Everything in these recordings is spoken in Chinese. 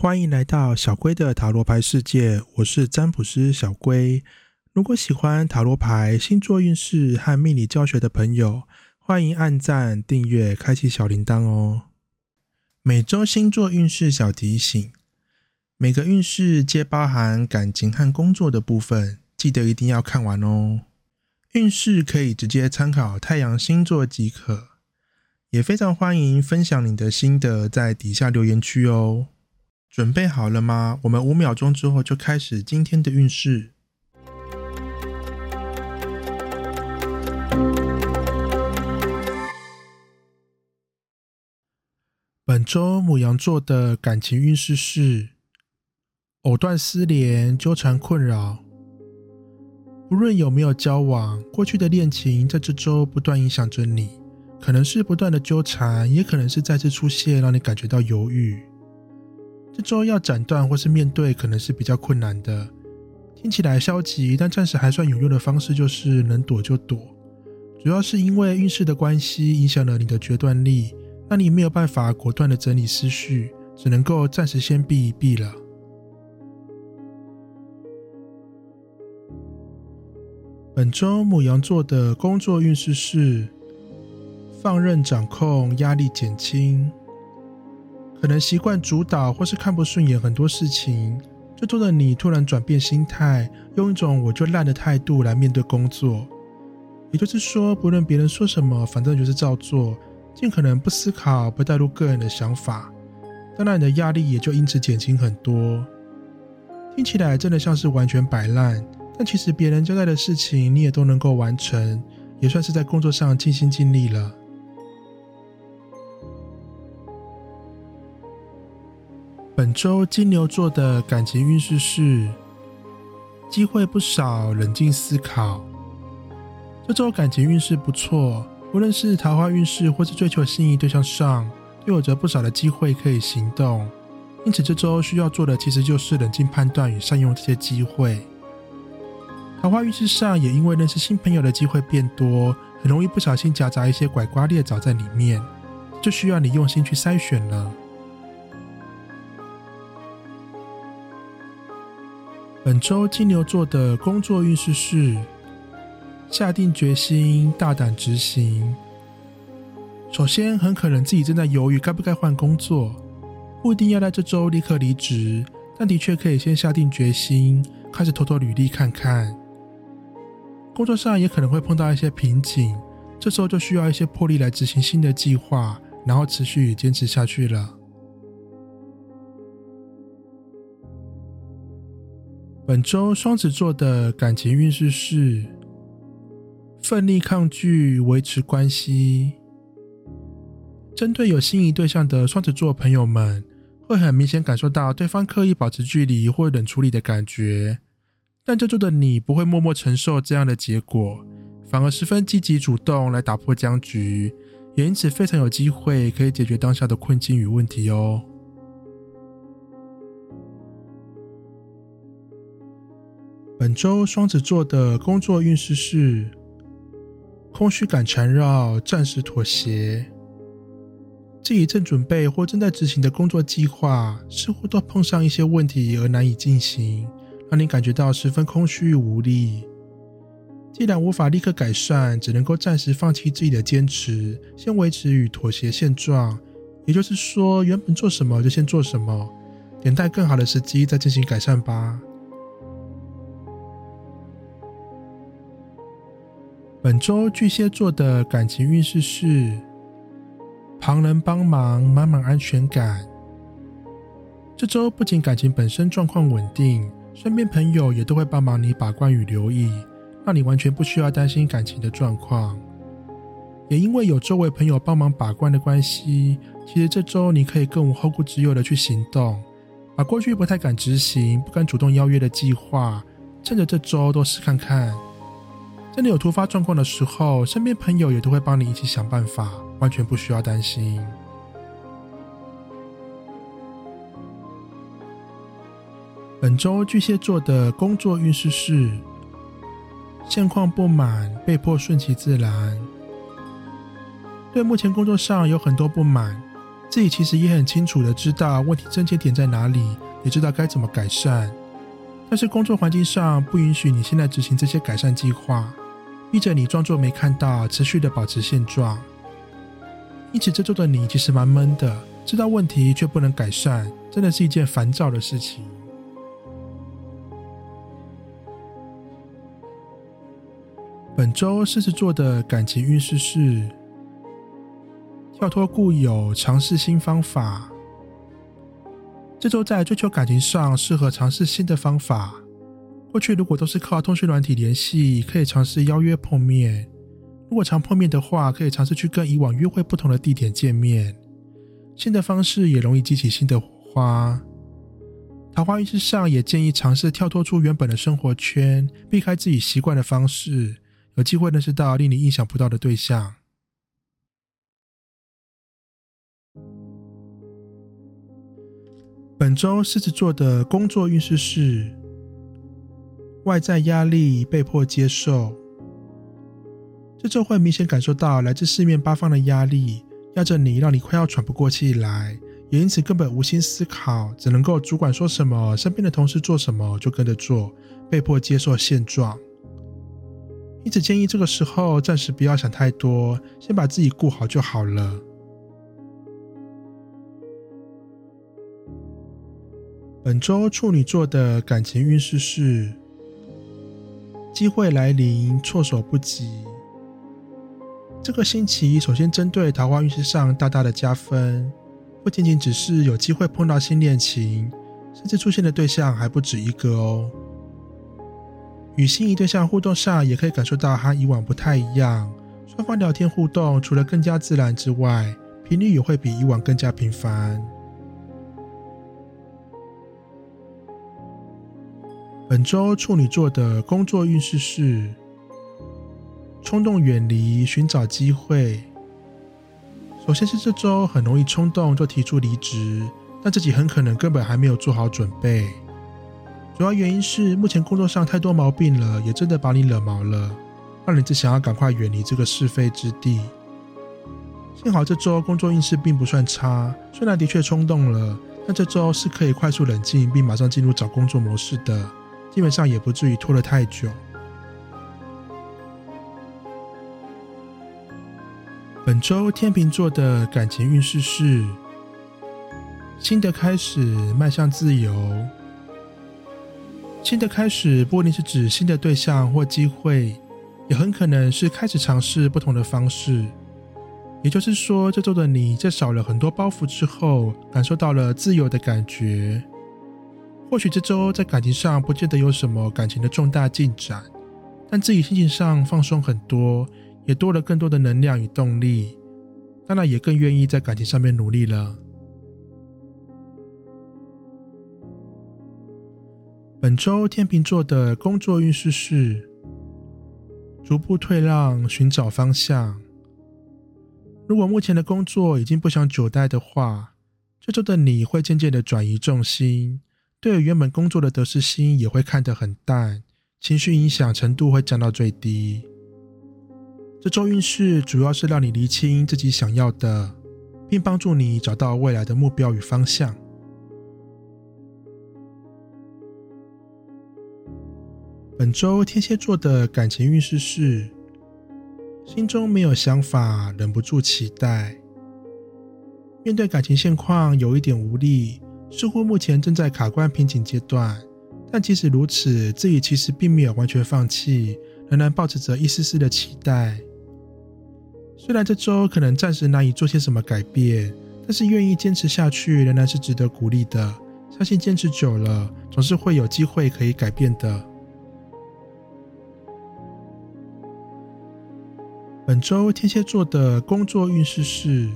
欢迎来到小龟的塔罗牌世界，我是占卜师小龟。如果喜欢塔罗牌、星座运势和命理教学的朋友，欢迎按赞、订阅、开启小铃铛哦。每周星座运势小提醒：每个运势皆包含感情和工作的部分，记得一定要看完哦。运势可以直接参考太阳星座即可，也非常欢迎分享你的心得在底下留言区哦。准备好了吗？我们五秒钟之后就开始今天的运势。本周母羊座的感情运势是藕断丝连、纠缠困扰。不论有没有交往，过去的恋情在这周不断影响着你，可能是不断的纠缠，也可能是再次出现，让你感觉到犹豫。这周要斩断或是面对，可能是比较困难的。听起来消极，但暂时还算有用的方式就是能躲就躲。主要是因为运势的关系，影响了你的决断力，让你没有办法果断的整理思绪，只能够暂时先避一避了。本周母羊座的工作运势是放任掌控，压力减轻。可能习惯主导，或是看不顺眼很多事情。这周的你突然转变心态，用一种“我就烂”的态度来面对工作。也就是说，不论别人说什么，反正就是照做，尽可能不思考，不带入个人的想法。当然，你的压力也就因此减轻很多。听起来真的像是完全摆烂，但其实别人交代的事情你也都能够完成，也算是在工作上尽心尽力了。本周金牛座的感情运势是机会不少，冷静思考。这周感情运势不错，无论是桃花运势或是追求心仪对象上，都有着不少的机会可以行动。因此，这周需要做的其实就是冷静判断与善用这些机会。桃花运势上，也因为认识新朋友的机会变多，很容易不小心夹杂一些拐瓜裂枣在里面，就需要你用心去筛选了。本周金牛座的工作运势是下定决心，大胆执行。首先，很可能自己正在犹豫该不该换工作，不一定要在这周立刻离职，但的确可以先下定决心，开始偷偷履历看看。工作上也可能会碰到一些瓶颈，这时候就需要一些魄力来执行新的计划，然后持续坚持下去了。本周双子座的感情运势是奋力抗拒，维持关系。针对有心仪对象的双子座朋友们，会很明显感受到对方刻意保持距离或冷处理的感觉。但这周的你不会默默承受这样的结果，反而十分积极主动来打破僵局，也因此非常有机会可以解决当下的困境与问题哦。本周双子座的工作运势是空虚感缠绕，暂时妥协。自己正准备或正在执行的工作计划，似乎都碰上一些问题而难以进行，让你感觉到十分空虚无力。既然无法立刻改善，只能够暂时放弃自己的坚持，先维持与妥协现状。也就是说，原本做什么就先做什么，等待更好的时机再进行改善吧。本周巨蟹座的感情运势是旁人帮忙，满满安全感。这周不仅感情本身状况稳定，身边朋友也都会帮忙你把关与留意，让你完全不需要担心感情的状况。也因为有周围朋友帮忙把关的关系，其实这周你可以更无后顾之忧的去行动，把过去不太敢执行、不敢主动邀约的计划，趁着这周都试看看。在你有突发状况的时候，身边朋友也都会帮你一起想办法，完全不需要担心。本周巨蟹座的工作运势是现况不满，被迫顺其自然。对目前工作上有很多不满，自己其实也很清楚的知道问题症结点在哪里，也知道该怎么改善。但是工作环境上不允许你现在执行这些改善计划，逼着你装作没看到，持续的保持现状。因此，这周的你其实蛮闷的，知道问题却不能改善，真的是一件烦躁的事情。本周狮子座的感情运势是跳脱固有，尝试新方法。这周在追求感情上适合尝试新的方法。过去如果都是靠通讯软体联系，可以尝试邀约碰面；如果常碰面的话，可以尝试去跟以往约会不同的地点见面。新的方式也容易激起新的火花。桃花运势上也建议尝试跳脱出原本的生活圈，避开自己习惯的方式，有机会认识到令你意想不到的对象。本周狮子座的工作运势是外在压力被迫接受，这周会明显感受到来自四面八方的压力压着你，让你快要喘不过气来，也因此根本无心思考，只能够主管说什么，身边的同事做什么就跟着做，被迫接受现状。因此建议这个时候暂时不要想太多，先把自己顾好就好了。本周处女座的感情运势是：机会来临，措手不及。这个星期首先针对桃花运势上大大的加分，不仅仅只是有机会碰到新恋情，甚至出现的对象还不止一个哦。与心仪对象互动上，也可以感受到和以往不太一样，双方聊天互动除了更加自然之外，频率也会比以往更加频繁。本周处女座的工作运势是：冲动远离，寻找机会。首先是这周很容易冲动就提出离职，但自己很可能根本还没有做好准备。主要原因是目前工作上太多毛病了，也真的把你惹毛了，让你只想要赶快远离这个是非之地。幸好这周工作运势并不算差，虽然的确冲动了，但这周是可以快速冷静并马上进入找工作模式的。基本上也不至于拖了太久。本周天秤座的感情运势是新的开始，迈向自由。新的开始不一定是指新的对象或机会，也很可能是开始尝试不同的方式。也就是说，这周的你在少了很多包袱之后，感受到了自由的感觉。或许这周在感情上不见得有什么感情的重大进展，但自己心情上放松很多，也多了更多的能量与动力，当然也更愿意在感情上面努力了。本周天秤座的工作运势是逐步退让，寻找方向。如果目前的工作已经不想久待的话，这周的你会渐渐的转移重心。对原本工作的得失心也会看得很淡，情绪影响程度会降到最低。这周运势主要是让你厘清自己想要的，并帮助你找到未来的目标与方向。本周天蝎座的感情运势是：心中没有想法，忍不住期待。面对感情现况，有一点无力。似乎目前正在卡关瓶颈阶段，但即使如此，自己其实并没有完全放弃，仍然保持着一丝丝的期待。虽然这周可能暂时难以做些什么改变，但是愿意坚持下去仍然是值得鼓励的。相信坚持久了，总是会有机会可以改变的。本周天蝎座的工作运势是：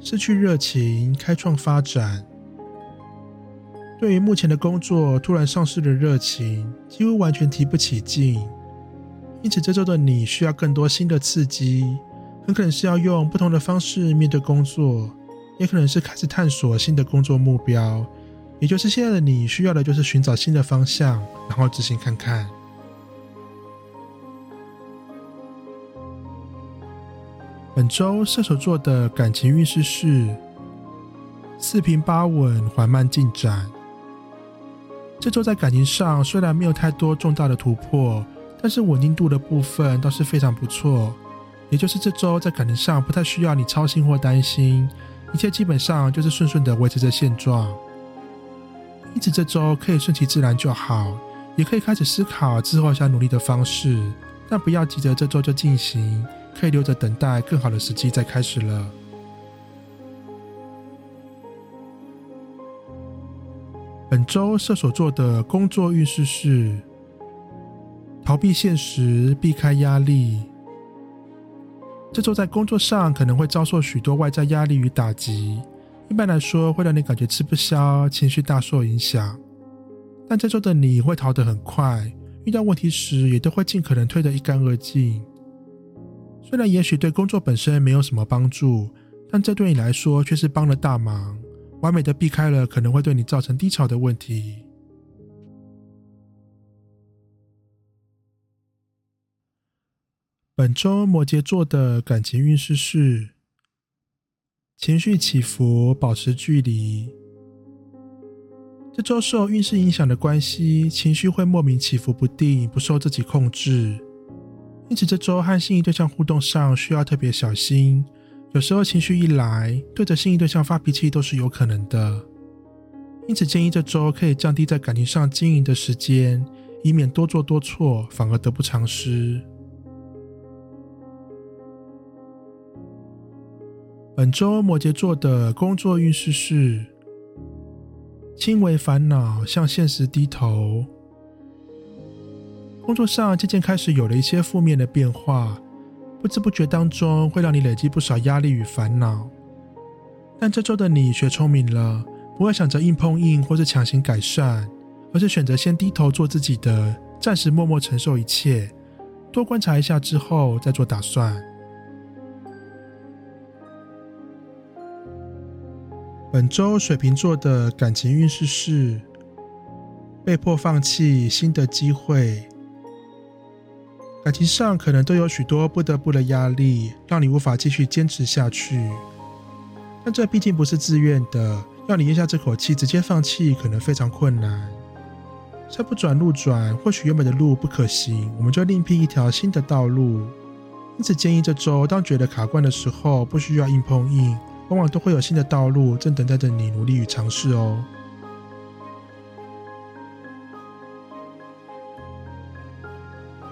失去热情，开创发展。对于目前的工作突然丧失了热情，几乎完全提不起劲，因此这周的你需要更多新的刺激，很可能是要用不同的方式面对工作，也可能是开始探索新的工作目标。也就是现在的你需要的就是寻找新的方向，然后执行看看。本周射手座的感情运势是四平八稳，缓慢进展。这周在感情上虽然没有太多重大的突破，但是稳定度的部分倒是非常不错。也就是这周在感情上不太需要你操心或担心，一切基本上就是顺顺的维持着现状。因此这周可以顺其自然就好，也可以开始思考之后想努力的方式，但不要急着这周就进行，可以留着等待更好的时机再开始了。本周射手座的工作运势是逃避现实，避开压力。这周在工作上可能会遭受许多外在压力与打击，一般来说会让你感觉吃不消，情绪大受影响。但这周的你会逃得很快，遇到问题时也都会尽可能推得一干二净。虽然也许对工作本身没有什么帮助，但这对你来说却是帮了大忙。完美的避开了可能会对你造成低潮的问题。本周摩羯座的感情运势是：情绪起伏，保持距离。这周受运势影响的关系，情绪会莫名起伏不定，不受自己控制。因此，这周和心仪对象互动上需要特别小心。有时候情绪一来，对着心仪对象发脾气都是有可能的。因此建议这周可以降低在感情上经营的时间，以免多做多错，反而得不偿失。本周摩羯座的工作运势是：轻微烦恼，向现实低头。工作上渐渐开始有了一些负面的变化。不知不觉当中，会让你累积不少压力与烦恼。但这周的你学聪明了，不会想着硬碰硬或是强行改善，而是选择先低头做自己的，暂时默默承受一切，多观察一下之后再做打算。本周水瓶座的感情运势是被迫放弃新的机会。感情上可能都有许多不得不的压力，让你无法继续坚持下去。但这毕竟不是自愿的，要你咽下这口气直接放弃，可能非常困难。山不转路转，或许原本的路不可行，我们就另辟一条新的道路。因此建议这周当觉得卡关的时候，不需要硬碰硬，往往都会有新的道路正等待着你努力与尝试哦。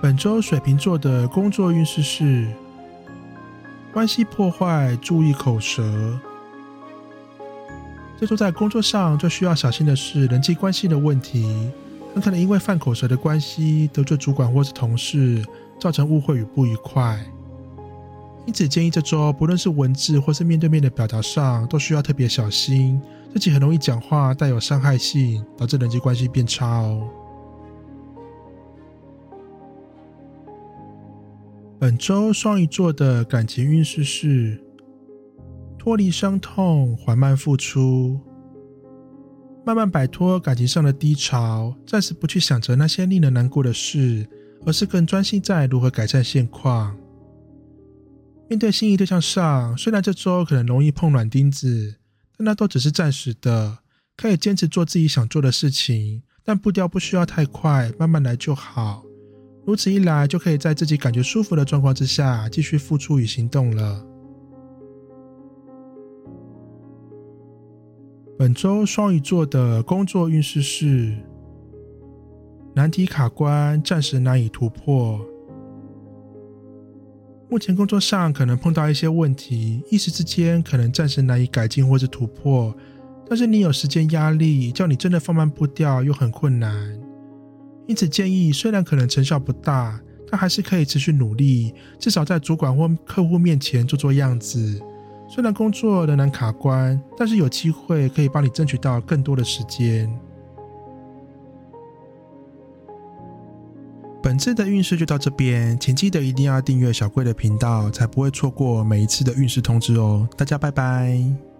本周水瓶座的工作运势是关系破坏，注意口舌。这周在工作上最需要小心的是人际关系的问题，很可能因为犯口舌的关系得罪主管或是同事，造成误会与不愉快。因此建议这周不论是文字或是面对面的表达上，都需要特别小心，自己很容易讲话带有伤害性，导致人际关系变差哦。本周双鱼座的感情运势是脱离伤痛，缓慢付出，慢慢摆脱感情上的低潮，暂时不去想着那些令人难过的事，而是更专心在如何改善现况。面对心仪对象上，虽然这周可能容易碰软钉子，但那都只是暂时的，可以坚持做自己想做的事情，但步调不需要太快，慢慢来就好。如此一来，就可以在自己感觉舒服的状况之下，继续付出与行动了。本周双鱼座的工作运势是难题卡关，暂时难以突破。目前工作上可能碰到一些问题，一时之间可能暂时难以改进或是突破。但是你有时间压力，叫你真的放慢步调又很困难。因此建议，虽然可能成效不大，但还是可以持续努力，至少在主管或客户面前做做样子。虽然工作仍然卡关，但是有机会可以帮你争取到更多的时间。本次的运势就到这边，请记得一定要订阅小贵的频道，才不会错过每一次的运势通知哦。大家拜拜。